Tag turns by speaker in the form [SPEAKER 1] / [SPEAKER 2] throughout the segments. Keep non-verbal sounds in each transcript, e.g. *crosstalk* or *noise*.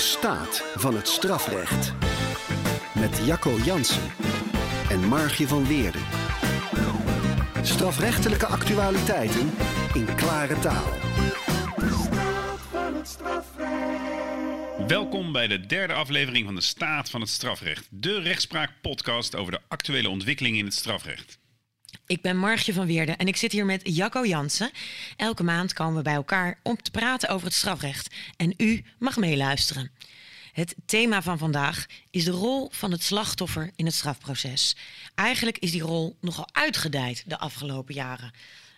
[SPEAKER 1] staat van het strafrecht. Met Jacco Jansen en Margie van Weerden. Strafrechtelijke actualiteiten in klare taal.
[SPEAKER 2] Welkom bij de derde aflevering van de Staat van het Strafrecht. De rechtspraak-podcast over de actuele ontwikkelingen in het strafrecht.
[SPEAKER 3] Ik ben Margje van Weerden en ik zit hier met Jacco Jansen. Elke maand komen we bij elkaar om te praten over het strafrecht. En u mag meeluisteren. Het thema van vandaag is de rol van het slachtoffer in het strafproces. Eigenlijk is die rol nogal uitgedijd de afgelopen jaren.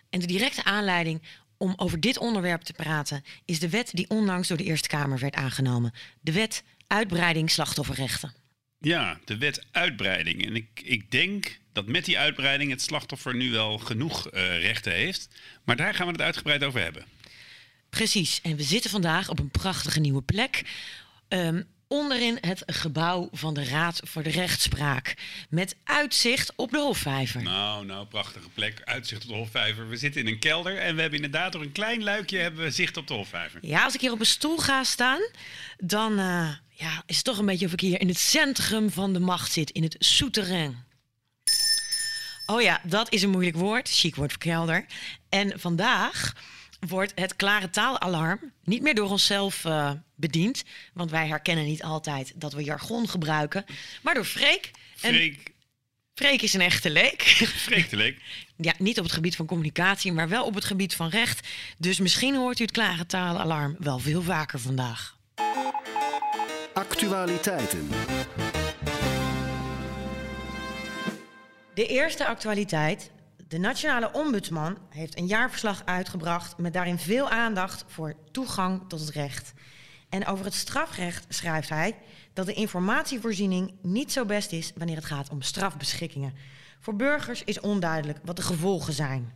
[SPEAKER 3] En de directe aanleiding om over dit onderwerp te praten is de wet die onlangs door de Eerste Kamer werd aangenomen. De wet uitbreiding slachtofferrechten.
[SPEAKER 2] Ja, de wet uitbreiding. En ik, ik denk dat met die uitbreiding het slachtoffer nu wel genoeg eh, rechten heeft. Maar daar gaan we het uitgebreid over hebben.
[SPEAKER 3] Precies, en we zitten vandaag op een prachtige nieuwe plek. Ehm, onderin het gebouw van de Raad voor de Rechtspraak. Met uitzicht op de Hofvijver.
[SPEAKER 2] Nou, nou, prachtige plek. Uitzicht op de Hofvijver. We zitten in een kelder en we hebben inderdaad door een klein luikje hebben we zicht op de Hofvijver.
[SPEAKER 3] Ja, als ik hier op een stoel ga staan, dan eh, ja, is het toch een beetje of ik hier in het centrum van de macht zit. In het souterrain. Oh ja, dat is een moeilijk woord. Chic woord voor kelder. En vandaag wordt het klare taalalarm niet meer door onszelf eh, bediend. Want wij herkennen niet altijd dat we jargon gebruiken. Maar door Freek. En
[SPEAKER 2] Freek,
[SPEAKER 3] Freek is een echte leek.
[SPEAKER 2] Freek de Leek. *laughs*
[SPEAKER 3] ja, niet op het gebied van communicatie, maar wel op het gebied van recht. Dus misschien hoort u het klare taalalarm wel veel vaker vandaag.
[SPEAKER 1] Actualiteiten.
[SPEAKER 3] De eerste actualiteit. De Nationale Ombudsman heeft een jaarverslag uitgebracht met daarin veel aandacht voor toegang tot het recht. En over het strafrecht schrijft hij dat de informatievoorziening niet zo best is wanneer het gaat om strafbeschikkingen. Voor burgers is onduidelijk wat de gevolgen zijn.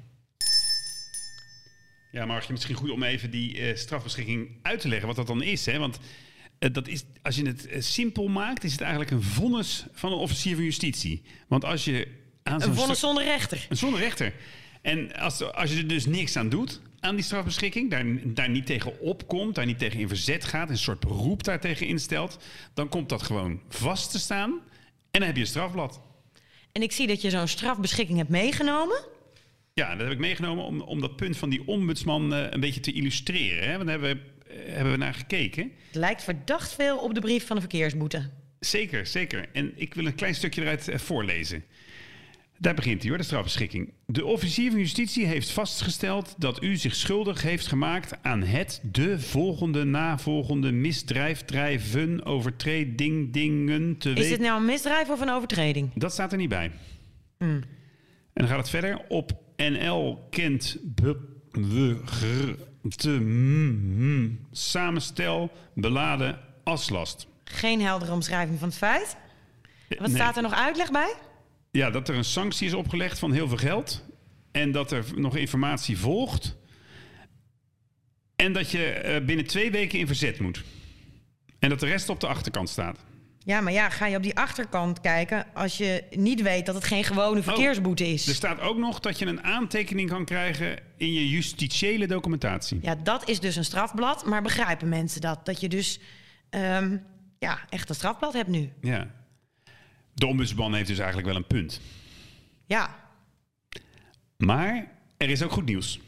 [SPEAKER 2] Ja, maar je misschien goed om even die eh, strafbeschikking uit te leggen, wat dat dan is. Hè? Want eh, dat is, als je het eh, simpel maakt, is het eigenlijk een vonnis van een officier van justitie. Want als je aan
[SPEAKER 3] Een vonnis zonder rechter.
[SPEAKER 2] Een zonder rechter. En als, als je er dus niks aan doet, aan die strafbeschikking, daar, daar niet tegen opkomt, daar niet tegen in verzet gaat, een soort beroep daartegen instelt, dan komt dat gewoon vast te staan en dan heb je een strafblad.
[SPEAKER 3] En ik zie dat je zo'n strafbeschikking hebt meegenomen.
[SPEAKER 2] Ja, dat heb ik meegenomen om, om dat punt van die ombudsman eh, een beetje te illustreren. Hè? Want daar hebben we, eh, hebben we naar gekeken.
[SPEAKER 3] Het lijkt verdacht veel op de brief van de verkeersboete.
[SPEAKER 2] Zeker, zeker. En ik wil een klein stukje eruit eh, voorlezen. Daar begint hij hoor, de strafbeschikking. De officier van justitie heeft vastgesteld dat u zich schuldig heeft gemaakt aan het de volgende navolgende misdrijf, drijven, overtreding, dingen te
[SPEAKER 3] Is dit nou een misdrijf of een overtreding?
[SPEAKER 2] Dat staat er niet bij. En dan gaat het verder. Op NL kent be, we, gr, te, mm, mm, samenstel, beladen, aslast.
[SPEAKER 3] Geen heldere omschrijving van het feit. Wat
[SPEAKER 2] Nee.
[SPEAKER 3] staat er nog uitleg bij?
[SPEAKER 2] Ja, dat er een sanctie is opgelegd van heel veel geld. En dat er nog informatie volgt. En dat je eh, binnen twee weken in verzet moet. En dat de rest op de achterkant staat.
[SPEAKER 3] Ja, maar ja, ga je op die achterkant kijken als je niet weet dat het geen gewone verkeersboete is.
[SPEAKER 2] Er staat ook nog dat je een aantekening kan krijgen in je justitiële documentatie.
[SPEAKER 3] Ja, dat is dus een strafblad. Maar begrijpen mensen dat? Dat je dus ehm, ja, echt een strafblad hebt nu.
[SPEAKER 2] Ja. De ombudsman heeft dus eigenlijk wel een punt.
[SPEAKER 3] Ja,
[SPEAKER 2] Maar er is ook goed nieuws.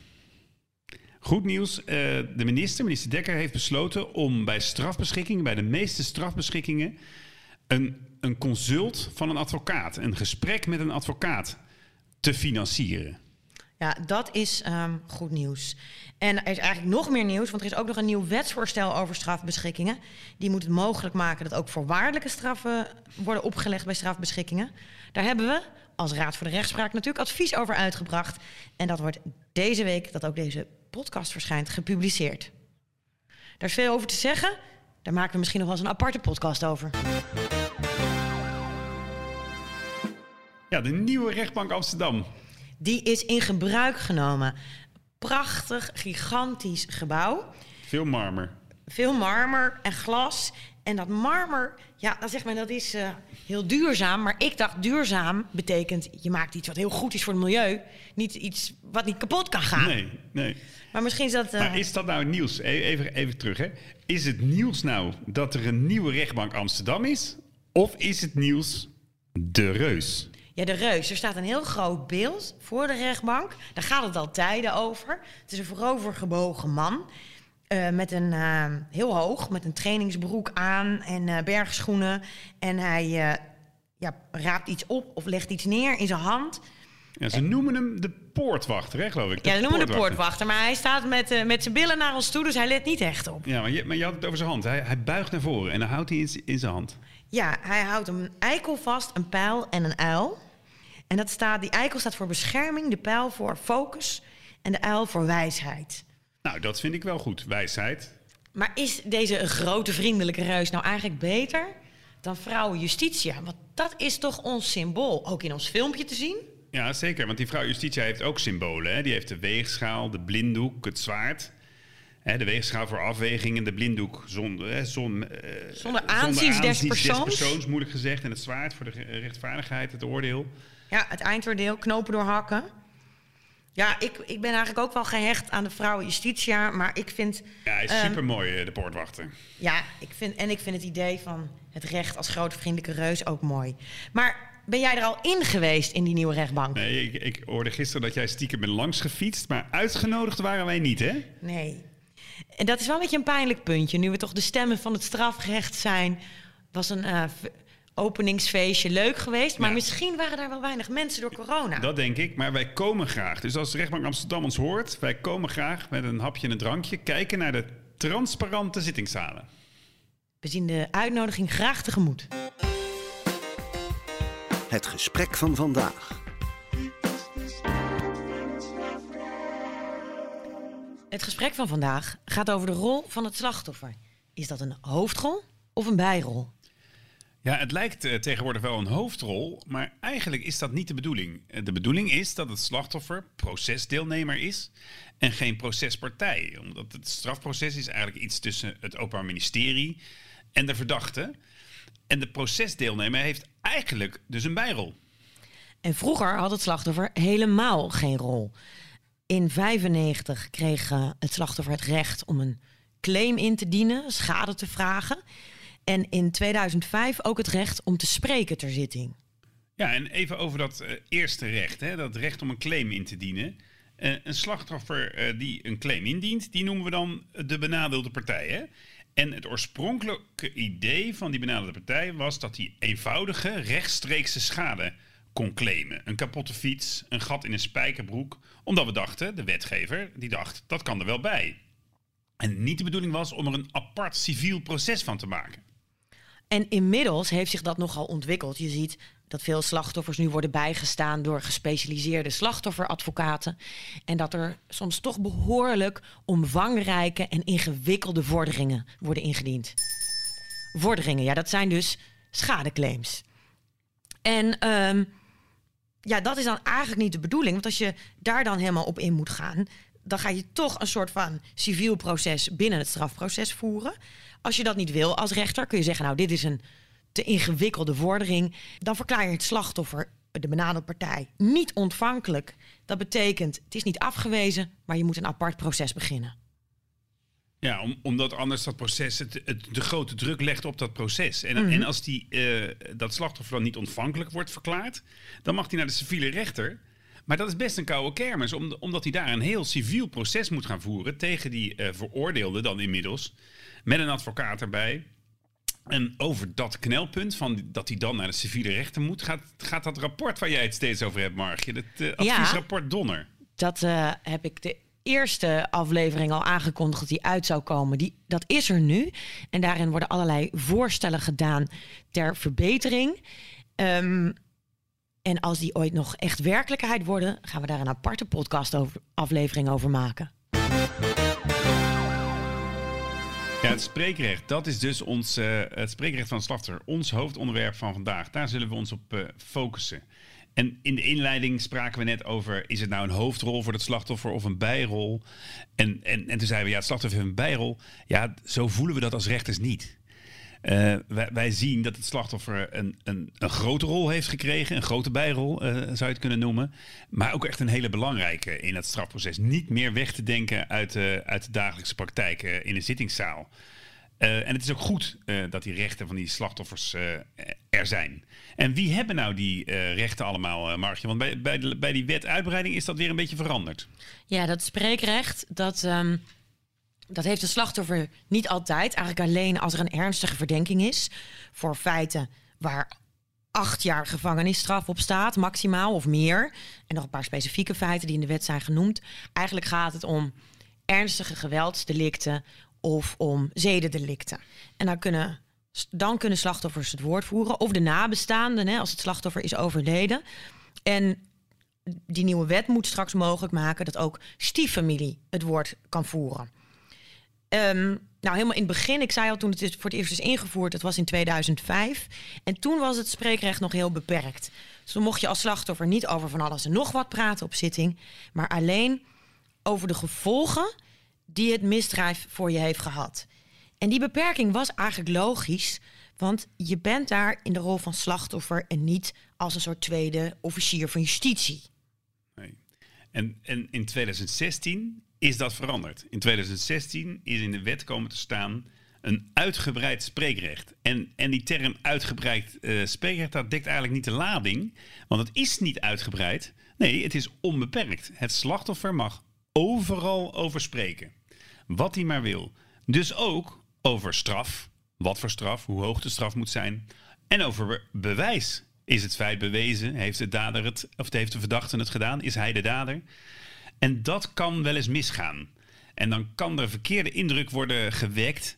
[SPEAKER 2] Goed nieuws, eh, de minister, minister Dekker, heeft besloten om bij strafbeschikking, bij de meeste strafbeschikkingen, een, een consult van een advocaat, een gesprek met een advocaat te financieren.
[SPEAKER 3] Ja dat is ehm, goed nieuws. En er is eigenlijk nog meer nieuws, want er is ook nog een nieuw wetsvoorstel over strafbeschikkingen. Die moet het mogelijk maken dat ook voorwaardelijke straffen worden opgelegd bij strafbeschikkingen. Daar hebben we als Raad voor de Rechtspraak natuurlijk advies over uitgebracht. En dat wordt deze week, dat ook deze podcast verschijnt, gepubliceerd. Daar is veel over te zeggen. Daar maken we misschien nog wel eens een aparte podcast over.
[SPEAKER 2] Ja, de nieuwe rechtbank Amsterdam.
[SPEAKER 3] Die is in gebruik genomen. Prachtig, gigantisch gebouw.
[SPEAKER 2] Veel marmer.
[SPEAKER 3] Veel marmer en glas. En dat marmer, ja, dan zegt men dat is eh, heel duurzaam. Maar ik dacht, duurzaam betekent je maakt iets wat heel goed is voor het milieu. Niet iets wat niet kapot kan gaan.
[SPEAKER 2] Nee, nee.
[SPEAKER 3] Maar misschien is dat... eh,
[SPEAKER 2] Maar is dat nou nieuws? E- Even, even terug, hè. Is het nieuws nou dat er een nieuwe rechtbank Amsterdam is? Of is het nieuws de reus?
[SPEAKER 3] Ja, de reus. Er staat een heel groot beeld voor de rechtbank. Daar gaat het al tijden over. Het is een voorovergebogen man. eh, met een eh, heel hoog, met een trainingsbroek aan en eh, bergschoenen. En hij ja, raapt iets op of legt iets neer in zijn hand.
[SPEAKER 2] Ja, ze noemen hem de poortwachter, hè, geloof ik.
[SPEAKER 3] Ja, dat noemen we de poortwachter. Maar hij staat met, met zijn billen naar ons toe, dus hij let niet echt op.
[SPEAKER 2] Ja, maar je, maar je had het over zijn hand. Hij, hij buigt naar voren en dan houdt hij z- in zijn hand.
[SPEAKER 3] Ja, hij houdt een eikel vast, een pijl en een uil. En dat staat, die eikel staat voor bescherming, de pijl voor focus en de uil voor wijsheid.
[SPEAKER 2] Nou, dat vind ik wel goed. Wijsheid.
[SPEAKER 3] Maar is deze grote vriendelijke reus nou eigenlijk beter dan vrouwen Justitia? Want dat is toch ons symbool, ook in ons filmpje te zien?
[SPEAKER 2] Ja, zeker. Want die vrouw Justitia heeft ook symbolen. Hè? Die heeft de weegschaal, de blinddoek, het zwaard. Hè, de weegschaal voor afwegingen, de blinddoek zonder, hè, zon, eh,
[SPEAKER 3] Zonder aanzien des persoons.
[SPEAKER 2] persoons, moeilijk gezegd. En het zwaard voor de rechtvaardigheid, het oordeel.
[SPEAKER 3] Ja, het eindoordeel, knopen doorhakken. Ja, ik, ik ben eigenlijk ook wel gehecht aan de vrouwen Justitia, maar ik vind...
[SPEAKER 2] Ja, hij is
[SPEAKER 3] Ehm,
[SPEAKER 2] supermooi, eh, de poortwachter.
[SPEAKER 3] Ja, ik vind, en ik vind het idee van het recht als grote vriendelijke reus ook mooi. Maar ben jij er al in geweest in die nieuwe rechtbank?
[SPEAKER 2] Nee, ik, ik hoorde gisteren dat jij stiekem bent langs gefietst, maar uitgenodigd waren wij niet, hè?
[SPEAKER 3] Nee. En dat is wel een beetje een pijnlijk puntje. Nu we toch de stemmen van het strafrecht zijn, was een eh, openingsfeestje leuk geweest. Maar
[SPEAKER 2] Ja.
[SPEAKER 3] misschien waren daar wel weinig mensen door corona.
[SPEAKER 2] Dat denk ik, maar wij komen graag. Dus als de rechtbank Amsterdam ons hoort, wij komen graag met een hapje en een drankje kijken naar de transparante zittingszalen.
[SPEAKER 3] We zien de uitnodiging graag tegemoet.
[SPEAKER 1] Het gesprek van vandaag.
[SPEAKER 3] Het gesprek van vandaag gaat over de rol van het slachtoffer. Is dat een hoofdrol of een bijrol?
[SPEAKER 2] Ja, het lijkt eh, tegenwoordig wel een hoofdrol, maar eigenlijk is dat niet de bedoeling. Eh, De bedoeling is dat het slachtoffer procesdeelnemer is en geen procespartij. Omdat het strafproces is eigenlijk iets tussen het Openbaar Ministerie en de verdachte. En de procesdeelnemer heeft eigenlijk dus een bijrol.
[SPEAKER 3] En vroeger had het slachtoffer helemaal geen rol. In 95 kreeg eh, het slachtoffer het recht om een claim in te dienen, schade te vragen. En in 2005 ook het recht om te spreken ter zitting.
[SPEAKER 2] Ja, en even over dat eh, eerste recht, hè, dat recht om een claim in te dienen. Eh, een slachtoffer eh, die een claim indient, die noemen we dan de benadeelde partij. Hè? En het oorspronkelijke idee van die benadeelde partij was dat hij eenvoudige rechtstreekse schade kon claimen. Een kapotte fiets, een gat in een spijkerbroek. Omdat we dachten, de wetgever, die dacht, dat kan er wel bij. En niet de bedoeling was om er een apart civiel proces van te maken.
[SPEAKER 3] En inmiddels heeft zich dat nogal ontwikkeld. Je ziet dat veel slachtoffers nu worden bijgestaan door gespecialiseerde slachtofferadvocaten. En dat er soms toch behoorlijk omvangrijke en ingewikkelde vorderingen worden ingediend. Vorderingen, ja, dat zijn dus schadeclaims. En ehm, ja, dat is dan eigenlijk niet de bedoeling. Want als je daar dan helemaal op in moet gaan, dan ga je toch een soort van civiel proces binnen het strafproces voeren. Als je dat niet wil als rechter, kun je zeggen: Nou, dit is een te ingewikkelde vordering. Dan verklaar je het slachtoffer, de benadeelde partij, niet ontvankelijk. Dat betekent, het is niet afgewezen, maar je moet een apart proces beginnen.
[SPEAKER 2] Ja, om, omdat anders dat proces het, het, de grote druk legt op dat proces. En,
[SPEAKER 3] Mhm.
[SPEAKER 2] en als die, eh, dat slachtoffer dan niet ontvankelijk wordt verklaard, dan mag hij naar de civiele rechter. Maar dat is best een koude kermis, om, omdat hij daar een heel civiel proces moet gaan voeren tegen die eh, veroordeelde dan inmiddels, met een advocaat erbij. En over dat knelpunt, van dat hij dan naar de civiele rechter moet, gaat, gaat dat rapport waar jij het steeds over hebt, Margje, het eh,
[SPEAKER 3] Ja.
[SPEAKER 2] adviesrapport Donner.
[SPEAKER 3] Dat eh, heb ik de eerste aflevering al aangekondigd dat die uit zou komen. Die, dat is er nu. En daarin worden allerlei voorstellen gedaan ter verbetering. Ehm, en als die ooit nog echt werkelijkheid worden, gaan we daar een aparte podcast over, aflevering over maken.
[SPEAKER 2] Het spreekrecht, dat is dus ons, eh, het spreekrecht van het slachtoffer, ons hoofdonderwerp van vandaag. Daar zullen we ons op eh, focussen. En in de inleiding spraken we net over, is het nou een hoofdrol voor het slachtoffer of een bijrol? En, en, en toen zeiden we, ja, het slachtoffer heeft een bijrol. Ja, zo voelen we dat als rechters niet. Uh, wij, wij, zien dat het slachtoffer een, een, een, grote rol heeft gekregen, een grote bijrol uh, zou je het kunnen noemen. Maar ook echt een hele belangrijke in het strafproces. Niet meer weg te denken uit de, uit de dagelijkse praktijk in de zittingszaal. Uh, en het is ook goed dat die rechten van die slachtoffers er zijn. En wie hebben nou die rechten allemaal, Margje? Want bij, bij, die wet uitbreiding is dat weer een beetje veranderd.
[SPEAKER 3] Ja, dat spreekrecht, dat... Um dat heeft de slachtoffer niet altijd. Eigenlijk alleen als er een ernstige verdenking is voor feiten waar acht jaar gevangenisstraf op staat, maximaal of meer. En nog een paar specifieke feiten die in de wet zijn genoemd. Eigenlijk gaat het om ernstige geweldsdelicten of om zedendelicten. En dan kunnen, dan kunnen slachtoffers het woord voeren. Of de nabestaanden, hè, als het slachtoffer is overleden. En die nieuwe wet moet straks mogelijk maken dat ook stieffamilie het woord kan voeren. Um, nou, helemaal in het begin, ik zei al toen het voor het eerst is ingevoerd, dat was in 2005. En toen was het spreekrecht nog heel beperkt. Dus dan mocht je als slachtoffer niet over van alles en nog wat praten op zitting, maar alleen over de gevolgen die het misdrijf voor je heeft gehad. En die beperking was eigenlijk logisch, want je bent daar in de rol van slachtoffer en niet als een soort tweede officier van justitie.
[SPEAKER 2] Nee. En, en in 2016 is dat veranderd. In 2016 is in de wet komen te staan een uitgebreid spreekrecht. En, en die term uitgebreid uh, spreekrecht, dat dekt eigenlijk niet de lading. Want het is niet uitgebreid. Nee, het is onbeperkt. Het slachtoffer mag overal over spreken. Wat hij maar wil. Dus ook over straf. Wat voor straf, hoe hoog de straf moet zijn. En over bewijs. Is het feit bewezen? Heeft de dader het, of heeft de verdachte het gedaan? Is hij de dader? En dat kan wel eens misgaan. En dan kan er verkeerde indruk worden gewekt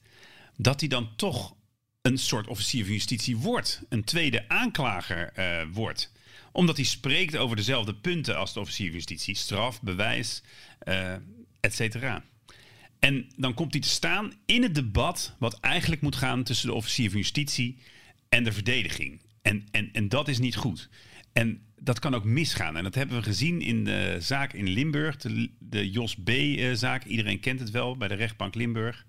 [SPEAKER 2] dat hij dan toch een soort officier van justitie wordt. Een tweede aanklager uh, wordt. Omdat hij spreekt over dezelfde punten als de officier van justitie. Straf, bewijs, uh, et cetera. En dan komt hij te staan in het debat wat eigenlijk moet gaan tussen de officier van justitie en de verdediging. En, en, en dat is niet goed. En dat kan ook misgaan. En dat hebben we gezien in de zaak in Limburg, de, Jos B-zaak. Iedereen kent het wel bij de rechtbank Limburg.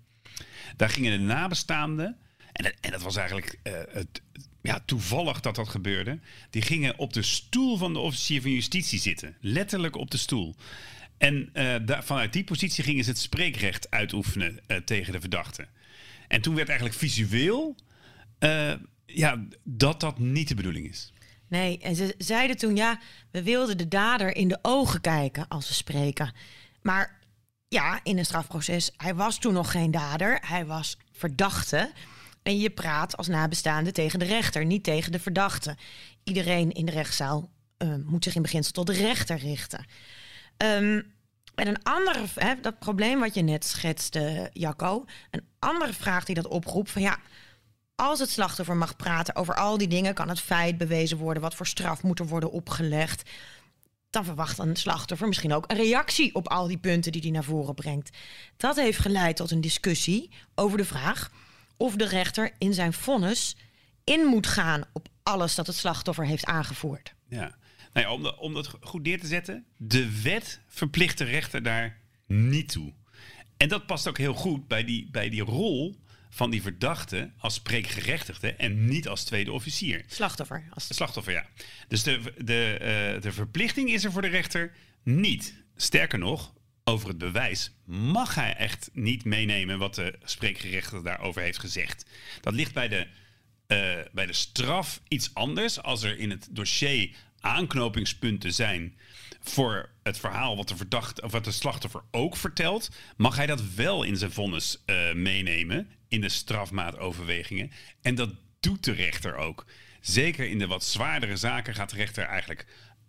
[SPEAKER 2] Daar gingen de nabestaanden, en dat, en dat was eigenlijk uh, het, ja, toevallig dat dat gebeurde. Die gingen op de stoel van de officier van justitie zitten. Letterlijk op de stoel. En daar, vanuit die positie gingen ze het spreekrecht uitoefenen tegen de verdachte. En toen werd eigenlijk visueel ja, dat dat niet de bedoeling is.
[SPEAKER 3] Nee, en ze zeiden toen ja, we wilden de dader in de ogen kijken als we spreken. Maar ja, in een strafproces, hij was toen nog geen dader, hij was verdachte. En je praat als nabestaande tegen de rechter, niet tegen de verdachte. Iedereen in de rechtszaal uh, moet zich in beginsel tot de rechter richten. Um, en een andere, hè, dat probleem wat je net schetste, Jacco, een andere vraag die dat oproept van ja, als het slachtoffer mag praten over al die dingen, kan het feit bewezen worden, wat voor straf moet er worden opgelegd. Dan verwacht een slachtoffer misschien ook een reactie op al die punten die hij naar voren brengt. Dat heeft geleid tot een discussie over de vraag of de rechter in zijn vonnis in moet gaan op alles dat het slachtoffer heeft aangevoerd.
[SPEAKER 2] Ja, nou ja, om, om dat goed neer te zetten, de wet verplicht de rechter daar niet toe. En dat past ook heel goed bij die, bij die rol van die verdachte als spreekgerechtigde en niet als tweede officier.
[SPEAKER 3] Slachtoffer.
[SPEAKER 2] Als... Slachtoffer, ja. Dus de, de, uh, de verplichting is er voor de rechter niet. Sterker nog, over het bewijs mag hij echt niet meenemen wat de spreekgerechtigde daarover heeft gezegd. Dat ligt bij de, uh, bij de straf iets anders. Als er in het dossier aanknopingspunten zijn voor het verhaal wat de verdachte of wat de slachtoffer ook vertelt, mag hij dat wel in zijn vonnis uh, meenemen in de strafmaatoverwegingen. En dat doet de rechter ook. Zeker in de wat zwaardere zaken gaat de rechter eigenlijk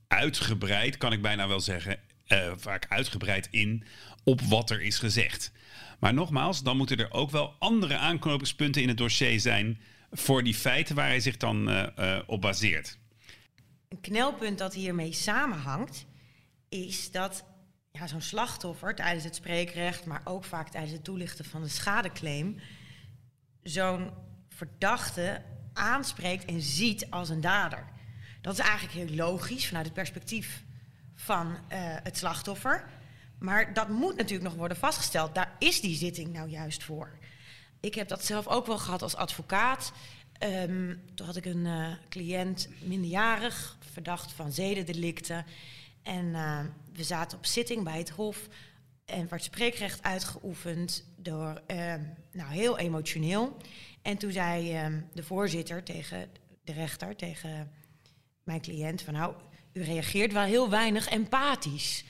[SPEAKER 2] uitgebreid, kan ik bijna wel zeggen, uh, vaak uitgebreid in op wat er is gezegd. Maar nogmaals, dan moeten er ook wel andere aanknopingspunten in het dossier zijn voor die feiten waar hij zich dan uh, uh, op baseert.
[SPEAKER 3] Een knelpunt dat hiermee samenhangt, is dat ja, zo'n slachtoffer tijdens het spreekrecht, maar ook vaak tijdens het toelichten van de schadeclaim, zo'n verdachte aanspreekt en ziet als een dader. Dat is eigenlijk heel logisch vanuit het perspectief van uh, het slachtoffer. Maar dat moet natuurlijk nog worden vastgesteld. Daar is die zitting nou juist voor. ik heb dat zelf ook wel gehad als advocaat. Ehm, toen had ik een uh, cliënt minderjarig, verdacht van zedendelicten. En uh, we zaten op zitting bij het Hof. En werd spreekrecht uitgeoefend door, uh, nou heel emotioneel. En toen zei ehm, de voorzitter tegen de rechter, tegen mijn cliënt, van nou, u reageert wel heel weinig empathisch.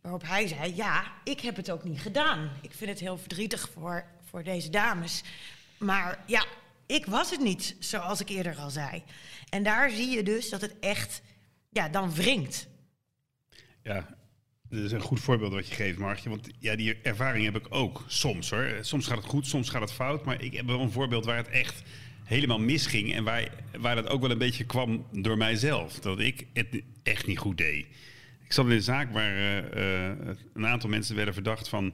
[SPEAKER 3] Waarop hij zei, ja, ik heb het ook niet gedaan. Ik vind het heel verdrietig voor, voor deze dames. Maar ja, ik was het niet, zoals ik eerder al zei. En daar zie je dus dat het echt, ja, dan wringt.
[SPEAKER 2] Ja, dat is een goed voorbeeld wat je geeft, Margje. Want ja, die ervaring heb ik ook soms hoor. Soms gaat het goed, soms gaat het fout. Maar ik heb wel een voorbeeld waar het echt helemaal misging. En waar, waar dat ook wel een beetje kwam door mijzelf. Dat ik het echt niet goed deed. Ik zat in een zaak waar uh, een aantal mensen werden verdacht van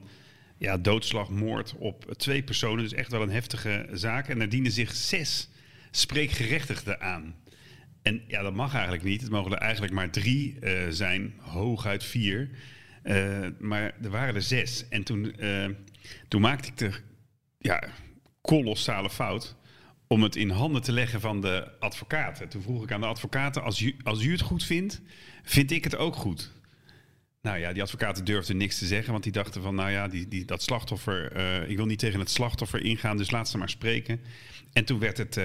[SPEAKER 2] ja, doodslag, moord op twee personen. Dus echt wel een heftige zaak. En daar dienen zich zes spreekgerechtigden aan. En ja, dat mag eigenlijk niet. Het mogen er eigenlijk maar drie uh, zijn, hooguit vier. Uh, maar er waren er zes. En toen, uh, toen maakte ik de ja, kolossale fout om het in handen te leggen van de advocaten. Toen vroeg ik aan de advocaten, als u, als u het goed vindt, vind ik het ook goed. Nou ja, die advocaten durfden niks te zeggen, want die dachten van, nou ja, die, die, dat slachtoffer, ik wil niet tegen het slachtoffer ingaan, dus laat ze maar spreken. En toen werd het,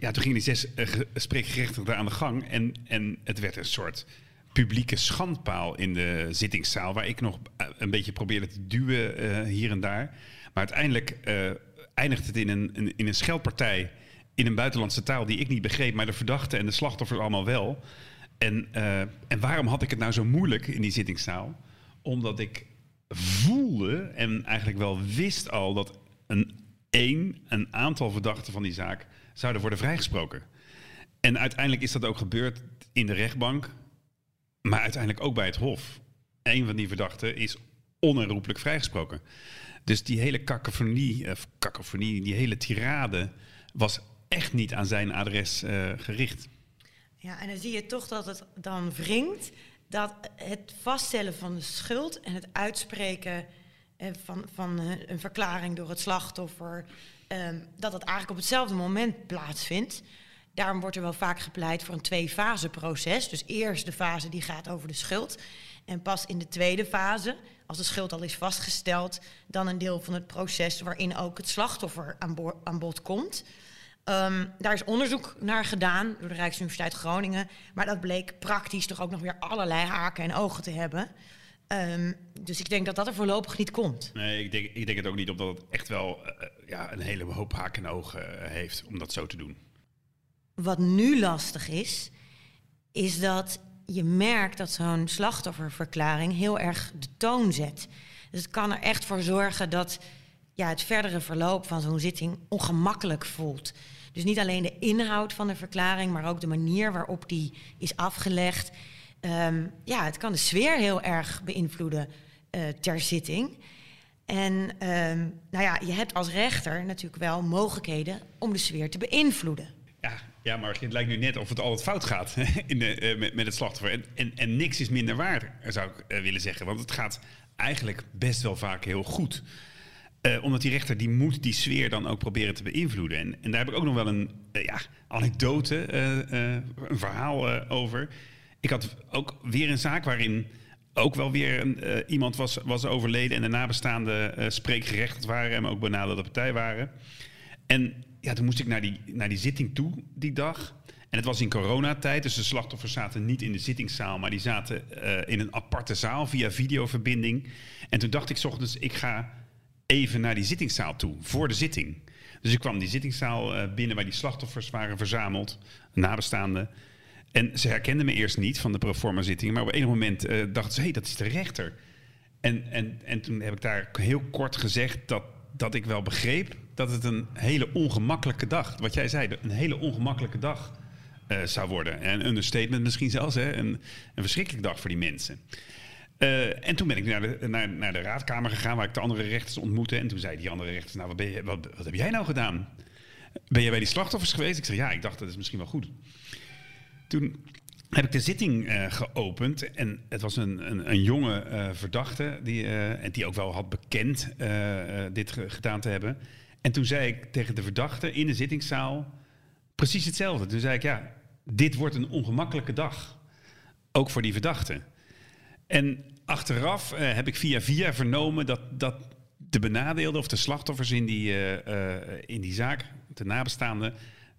[SPEAKER 2] ja, toen gingen die zes spreekgerechtigden aan de gang en, en het werd een soort publieke schandpaal in de zittingszaal, waar ik nog een beetje probeerde te duwen hier en daar. Maar uiteindelijk eindigt het in een, in een scheldpartij in een buitenlandse taal die ik niet begreep, maar de verdachten en de slachtoffers allemaal wel. En, uh, en waarom had ik het nou zo moeilijk in die zittingszaal? Omdat ik voelde en eigenlijk wel wist al dat een een aantal verdachten van die zaak zouden worden vrijgesproken. En uiteindelijk is dat ook gebeurd in de rechtbank, maar uiteindelijk ook bij het Hof. Een van die verdachten is onherroepelijk vrijgesproken. Dus die hele kakofonie, of kakofonie, die hele tirade was echt niet aan zijn adres uh, gericht.
[SPEAKER 3] Ja, en dan zie je toch dat het dan wringt dat het vaststellen van de schuld en het uitspreken van, van een verklaring door het slachtoffer, um, dat het eigenlijk op hetzelfde moment plaatsvindt. Daarom wordt er wel vaak gepleit voor een twee-fase proces. Dus eerst de fase die gaat over de schuld. En pas in de tweede fase, als de schuld al is vastgesteld, dan een deel van het proces waarin ook het slachtoffer aan, bod komt. Um, daar is onderzoek naar gedaan door de Rijksuniversiteit Groningen. Maar dat bleek praktisch toch ook nog weer allerlei haken en ogen te hebben. Um, dus ik denk dat dat er voorlopig niet komt.
[SPEAKER 2] Nee, ik denk, ik denk het ook niet, omdat het echt wel uh, ja, een hele hoop haken en ogen uh, heeft om dat zo te doen.
[SPEAKER 3] Wat nu lastig is, is dat je merkt dat zo'n slachtofferverklaring heel erg de toon zet. Dus het kan er echt voor zorgen dat ja, het verdere verloop van zo'n zitting ongemakkelijk voelt. Dus niet alleen de inhoud van de verklaring, maar ook de manier waarop die is afgelegd. Um, ja, het kan de sfeer heel erg beïnvloeden uh, ter zitting. En um, nou ja, je hebt als rechter natuurlijk wel mogelijkheden om de sfeer te beïnvloeden.
[SPEAKER 2] Ja, ja, maar het lijkt nu net of het altijd fout gaat in de, uh, met, met, het slachtoffer. En, en, en, niks is minder waar, zou ik uh, willen zeggen. Want het gaat eigenlijk best wel vaak heel goed. Omdat die rechter die moet die sfeer dan ook proberen te beïnvloeden. En, en daar heb ik ook nog wel een ja, anekdote, een verhaal over. Ik had ook weer een zaak waarin ook wel weer een, iemand was, was overleden... en de nabestaanden spreekgerechtigd waren en ook benaderde partij waren. En ja, toen moest ik naar die, naar die zitting toe die dag... En het was in coronatijd, dus de slachtoffers zaten niet in de zittingszaal, maar die zaten in een aparte zaal via videoverbinding. En toen dacht ik s ochtends, ik ga even naar die zittingszaal toe, voor de zitting. Dus ik kwam die zittingszaal uh, binnen waar die slachtoffers waren verzameld, nabestaanden. En ze herkenden me eerst niet van de proforma zitting, maar op een moment uh, dachten ze, hé, hey, dat is de rechter. En, en, en toen heb ik daar heel kort gezegd dat, dat ik wel begreep dat het een hele ongemakkelijke dag, wat jij zei, een hele ongemakkelijke dag uh, zou worden. En een understatement misschien zelfs, hè, een, een verschrikkelijke dag voor die mensen. Uh, en toen ben ik naar de, naar, naar de raadkamer gegaan, waar ik de andere rechters ontmoette. En toen zei die andere rechters, nou, wat, ben je, wat, wat heb jij nou gedaan? Ben je bij die slachtoffers geweest? Ik zei, ja, ik dacht, dat is misschien wel goed. Toen heb ik de zitting eh, geopend. En het was een, een, een jonge eh, verdachte die, eh, en die ook wel had bekend dit ge- gedaan te hebben. En toen zei ik tegen de verdachte in de zittingszaal precies hetzelfde. Toen zei ik, ja, dit wordt een ongemakkelijke dag. Ook voor die verdachte. En achteraf heb ik via via vernomen dat, dat de benadeelden of de slachtoffers in die, in die zaak, de nabestaanden,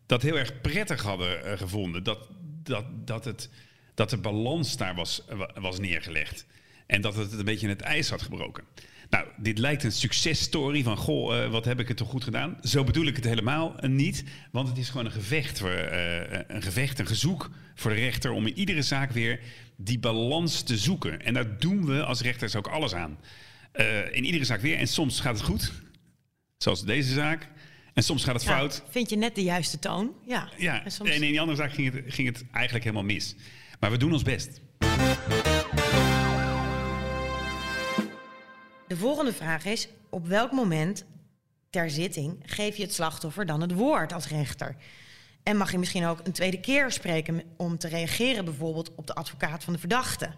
[SPEAKER 2] dat heel erg prettig hadden gevonden. Dat, dat, dat, het, dat de balans daar was, wa- was neergelegd. En dat het een beetje het ijs had gebroken. Nou, dit lijkt een successtory van, goh, eh, wat heb ik het toch goed gedaan? Zo bedoel ik het helemaal eh, niet. Want het is gewoon een gevecht, eh, een gevecht, een gezoek voor de rechter... om in iedere zaak weer die balans te zoeken. En daar doen we als rechters ook alles aan. In iedere zaak weer. En soms gaat het goed, zoals deze zaak. En soms gaat het
[SPEAKER 3] Ja,
[SPEAKER 2] fout.
[SPEAKER 3] vind je net de juiste toon? Ja.
[SPEAKER 2] Ja,
[SPEAKER 3] En soms-
[SPEAKER 2] en in die andere zaak ging het, ging het eigenlijk helemaal mis. Maar we doen ons best.
[SPEAKER 3] De volgende vraag is: op welk moment ter zitting geef je het slachtoffer dan het woord als rechter? En mag je misschien ook een tweede keer spreken om te reageren, bijvoorbeeld op de advocaat van de verdachte?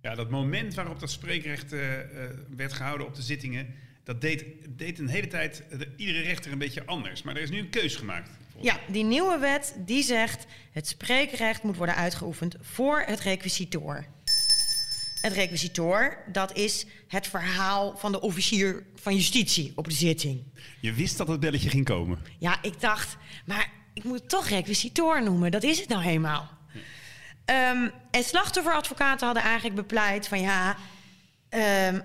[SPEAKER 2] Ja, dat moment waarop dat spreekrecht eh, eh, werd gehouden op de zittingen... dat deed, deed een hele tijd eh, de- iedere rechter een beetje anders. Maar er is nu een keus gemaakt.
[SPEAKER 3] Ja, die nieuwe wet die zegt het spreekrecht moet worden uitgeoefend voor het requisitoor. Het requisitoor, dat is het verhaal van de officier van justitie op de zitting.
[SPEAKER 2] Je wist dat het belletje ging komen.
[SPEAKER 3] Ja, ik dacht, maar ik moet het toch requisitoor noemen. Dat is het nou helemaal. Ehm, en slachtofferadvocaten hadden eigenlijk bepleit van ja, ehm,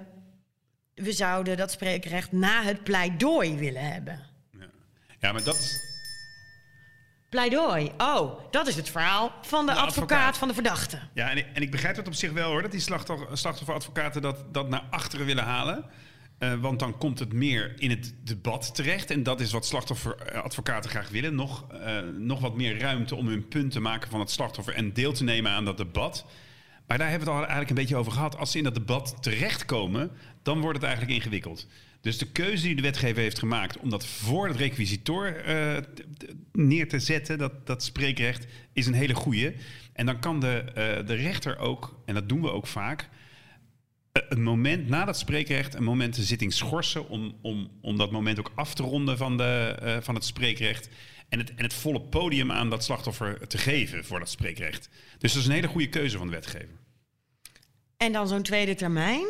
[SPEAKER 3] we zouden dat spreekrecht na het pleidooi willen hebben.
[SPEAKER 2] Ja, maar dat is...
[SPEAKER 3] Pleidooi, oh, dat is het verhaal van de,
[SPEAKER 2] De
[SPEAKER 3] advocaat,
[SPEAKER 2] advocaat.
[SPEAKER 3] van de verdachte.
[SPEAKER 2] Ja, en ik, en ik begrijp het op zich wel hoor, dat die slachtoffer, slachtofferadvocaten dat, dat naar achteren willen halen. Eh, want dan komt het meer in het debat terecht. En dat is wat slachtofferadvocaten graag willen. Nog, eh, nog wat meer ruimte om hun punt te maken van het slachtoffer en deel te nemen aan dat debat. Maar daar hebben we het al eigenlijk een beetje over gehad. Als ze in dat debat terechtkomen, dan wordt het eigenlijk ingewikkeld. Dus de keuze die de wetgever heeft gemaakt om dat voor het requisitor eh, neer te zetten, dat, dat spreekrecht, is een hele goeie. En dan kan de, eh, de rechter ook, en dat doen we ook vaak, eh, een moment na dat spreekrecht, een moment de zitting schorsen om, om, om dat moment ook af te ronden van, de, van het spreekrecht. En het, en het volle podium aan dat slachtoffer te geven voor dat spreekrecht. Dus dat is een hele goede keuze van de wetgever.
[SPEAKER 3] En dan zo'n tweede termijn.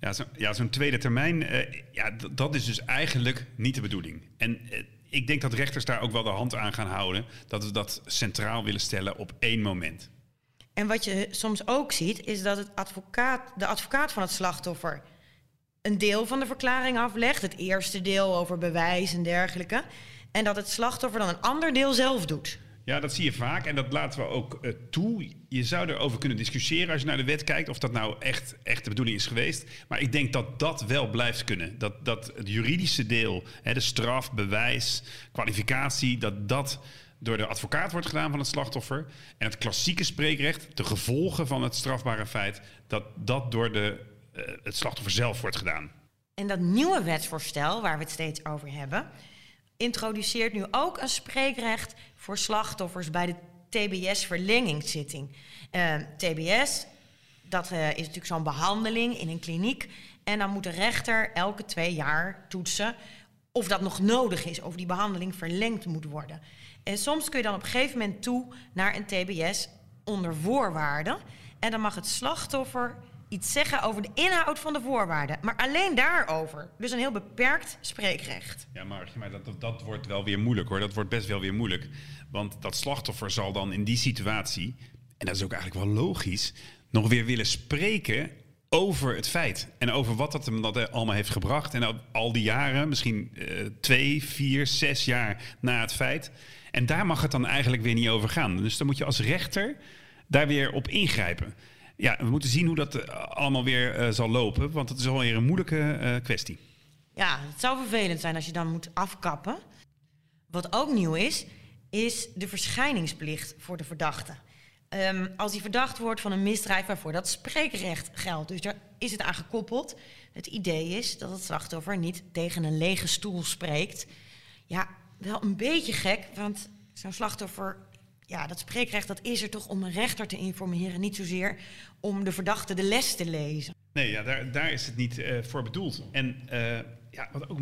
[SPEAKER 2] Ja, zo, ja zo'n tweede termijn, eh, ja, dat is dus eigenlijk niet de bedoeling. En eh, ik denk dat rechters daar ook wel de hand aan gaan houden. Dat we dat centraal willen stellen op één moment.
[SPEAKER 3] En wat je soms ook ziet, is dat het advocaat, de advocaat van het slachtoffer een deel van de verklaring aflegt. Het eerste deel over bewijs en dergelijke. En dat het slachtoffer dan een ander deel zelf doet.
[SPEAKER 2] Ja, dat zie je vaak en dat laten we ook eh, toe. Je zou erover kunnen discussiëren als je naar de wet kijkt of dat nou echt, echt de bedoeling is geweest. Maar ik denk dat dat wel blijft kunnen. Dat, dat het juridische deel, hè, de straf, bewijs, kwalificatie, dat dat door de advocaat wordt gedaan van het slachtoffer. En het klassieke spreekrecht, de gevolgen van het strafbare feit, dat dat door de, eh, het slachtoffer zelf wordt gedaan.
[SPEAKER 3] En dat nieuwe wetsvoorstel, waar we het steeds over hebben, introduceert nu ook een spreekrecht voor slachtoffers bij de TBS-verlengingszitting. Eh, TBS, dat eh, is natuurlijk zo'n behandeling in een kliniek. En dan moet de rechter elke twee jaar toetsen of dat nog nodig is, of die behandeling verlengd moet worden. En soms kun je dan op een gegeven moment toe naar een TBS onder voorwaarden. En dan mag het slachtoffer iets zeggen over de inhoud van de voorwaarden. Maar alleen daarover. Dus een heel beperkt spreekrecht.
[SPEAKER 2] Ja, maar, maar dat, dat, wordt wel weer moeilijk hoor. Dat wordt best wel weer moeilijk. Want dat slachtoffer zal dan in die situatie, en dat is ook eigenlijk wel logisch, nog weer willen spreken over het feit. En over wat dat hem dat allemaal heeft gebracht. En al, al die jaren, misschien eh, twee, vier, zes jaar na het feit. En daar mag het dan eigenlijk weer niet over gaan. Dus dan moet je als rechter daar weer op ingrijpen. Ja, we moeten zien hoe dat eh, allemaal weer eh, zal lopen. Want het is alweer een moeilijke eh, kwestie.
[SPEAKER 3] Ja, het zou vervelend zijn als je dan moet afkappen. Wat ook nieuw is, is de verschijningsplicht voor de verdachte. Ehm, als hij verdacht wordt van een misdrijf waarvoor dat spreekrecht geldt. Dus daar is het aan gekoppeld. Het idee is dat het slachtoffer niet tegen een lege stoel spreekt. Ja, wel een beetje gek, want zo'n slachtoffer ja, dat spreekrecht dat is er toch om een rechter te informeren, niet zozeer om de verdachte de les te lezen.
[SPEAKER 2] Nee, ja, daar, daar is het niet uh, voor bedoeld. En uh, ja, wat ook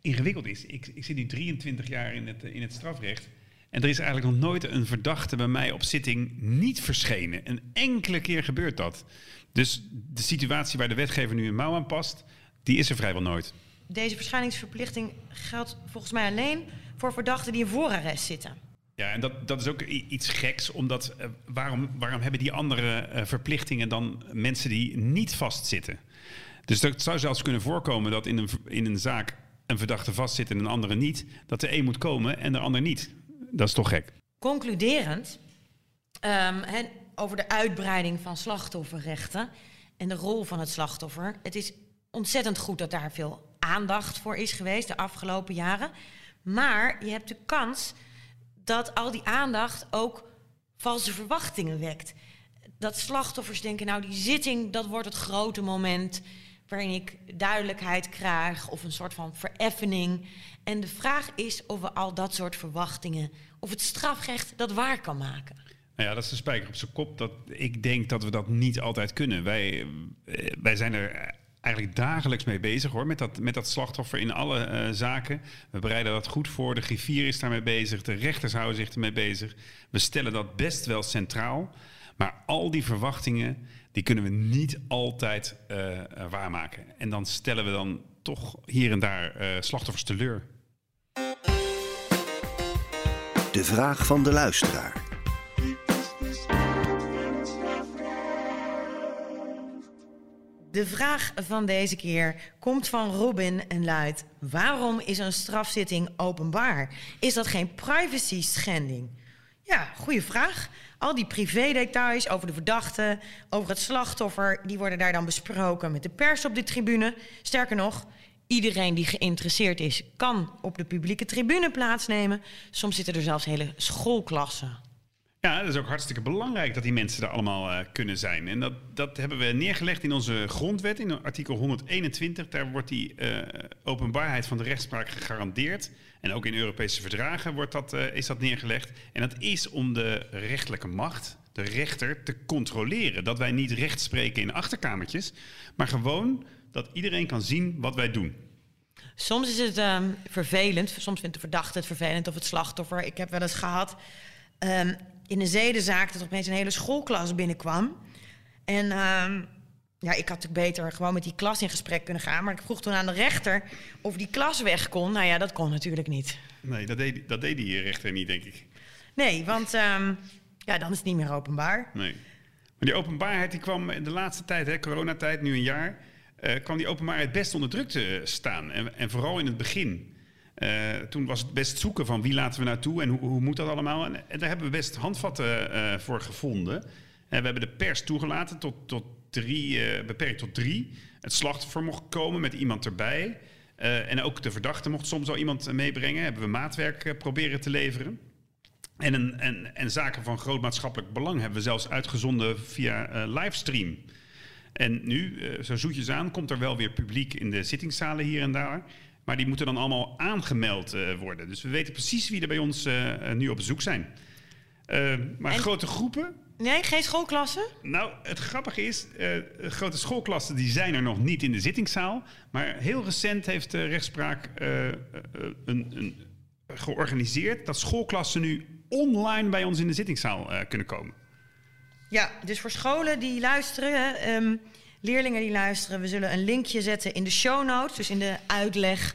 [SPEAKER 2] ingewikkeld is, ik, ik zit nu 23 jaar in het, in het strafrecht. En er is eigenlijk nog nooit een verdachte bij mij op zitting niet verschenen. Een enkele keer gebeurt dat. Dus de situatie waar de wetgever nu een mouw aan past, die is er vrijwel nooit.
[SPEAKER 3] Deze verschijningsverplichting geldt volgens mij alleen voor verdachten die in voorarrest zitten.
[SPEAKER 2] Ja, en dat, dat is ook iets geks, omdat uh, waarom, waarom hebben die andere uh, verplichtingen dan mensen die niet vastzitten? Dus dat zou zelfs kunnen voorkomen dat in een, in een zaak een verdachte vastzit en een andere niet, dat de een moet komen en de ander niet. Dat is toch gek?
[SPEAKER 3] Concluderend, um, over de uitbreiding van slachtofferrechten en de rol van het slachtoffer. Het is ontzettend goed dat daar veel aandacht voor is geweest de afgelopen jaren. Maar je hebt de kans dat al die aandacht ook valse verwachtingen wekt. Dat slachtoffers denken, nou die zitting, dat wordt het grote moment waarin ik duidelijkheid krijg of een soort van vereffening. En de vraag is of we al dat soort verwachtingen, of het strafrecht dat waar kan maken.
[SPEAKER 2] Nou ja, dat is de spijker op zijn kop. Dat, ik denk dat we dat niet altijd kunnen. Wij, eh, wij zijn er eigenlijk dagelijks mee bezig hoor, met dat, met dat slachtoffer in alle uh, zaken. We bereiden dat goed voor. De griffier is daarmee bezig. De rechters houden zich ermee bezig. We stellen dat best wel centraal. Maar al die verwachtingen, die kunnen we niet altijd uh, waarmaken. En dan stellen we dan toch hier en daar uh, slachtoffers teleur.
[SPEAKER 1] De vraag van de luisteraar.
[SPEAKER 3] De vraag van deze keer komt van Robin en luidt: Waarom is een strafzitting openbaar? Is dat geen privacy schending? Ja, goede vraag. Al die privédetails over de verdachte, over het slachtoffer, die worden daar dan besproken met de pers op de tribune. Sterker nog, iedereen die geïnteresseerd is, kan op de publieke tribune plaatsnemen. Soms zitten er zelfs hele schoolklassen.
[SPEAKER 2] Ja, dat is ook hartstikke belangrijk dat die mensen er allemaal uh, kunnen zijn. En dat, dat hebben we neergelegd in onze grondwet, in artikel 121. Daar wordt die uh, openbaarheid van de rechtspraak gegarandeerd. En ook in Europese verdragen wordt dat, uh, is dat neergelegd. En dat is om de rechterlijke macht, de rechter, te controleren. Dat wij niet recht spreken in achterkamertjes, maar gewoon dat iedereen kan zien wat wij doen.
[SPEAKER 3] Soms is het um, vervelend, soms vindt de verdachte het vervelend of het slachtoffer. Ik heb wel eens gehad um, in een zedenzaak dat opeens een hele schoolklas binnenkwam. En um, ja, ik had natuurlijk beter gewoon met die klas in gesprek kunnen gaan. Maar ik vroeg toen aan de rechter of die klas weg kon. Nou ja, dat kon natuurlijk niet.
[SPEAKER 2] Nee, dat deed, dat deed die rechter niet, denk ik.
[SPEAKER 3] Nee, want um, ja, dan is het niet meer openbaar.
[SPEAKER 2] Nee. Maar die openbaarheid die kwam in de laatste tijd, hè, coronatijd, nu een jaar... Uh, kwam die openbaarheid best onder druk te staan. En, en vooral in het begin. Uh, toen was het best zoeken van wie laten we naartoe en hoe, hoe moet dat allemaal. En, daar hebben we best handvatten uh, voor gevonden. En we hebben de pers toegelaten tot, tot drie, beperkt tot drie. Het slachtoffer mocht komen met iemand erbij. en ook de verdachte mocht soms al iemand meebrengen. Hebben we maatwerk proberen te leveren. En, een, en, en zaken van groot maatschappelijk belang hebben we zelfs uitgezonden via livestream. En nu, zo zoetjes aan, komt er wel weer publiek in de zittingszalen hier en daar. Maar die moeten dan allemaal aangemeld uh, worden. Dus we weten precies wie er bij ons uh, nu op bezoek zijn. Uh, maar en... grote groepen.
[SPEAKER 3] Nee, geen schoolklassen?
[SPEAKER 2] Nou, het grappige is, grote schoolklassen die zijn er nog niet in de zittingszaal. Maar heel recent heeft de rechtspraak een, een, georganiseerd dat schoolklassen nu online bij ons in de zittingszaal kunnen komen.
[SPEAKER 3] Ja, dus voor scholen die luisteren. Um leerlingen die luisteren, we zullen een linkje zetten in de show notes, dus in de uitleg,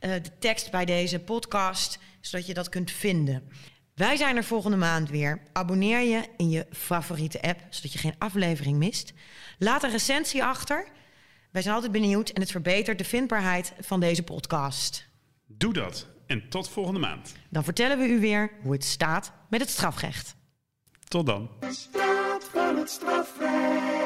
[SPEAKER 3] uh, de tekst bij deze podcast, zodat je dat kunt vinden. Wij zijn er volgende maand weer. Abonneer je in je favoriete app, zodat je geen aflevering mist. Laat een recensie achter. Wij zijn altijd benieuwd en het verbetert de vindbaarheid van deze podcast.
[SPEAKER 2] Doe dat en tot volgende maand.
[SPEAKER 3] Dan vertellen we u weer hoe het staat met het strafrecht.
[SPEAKER 2] Tot dan.
[SPEAKER 4] De straat van het strafrecht.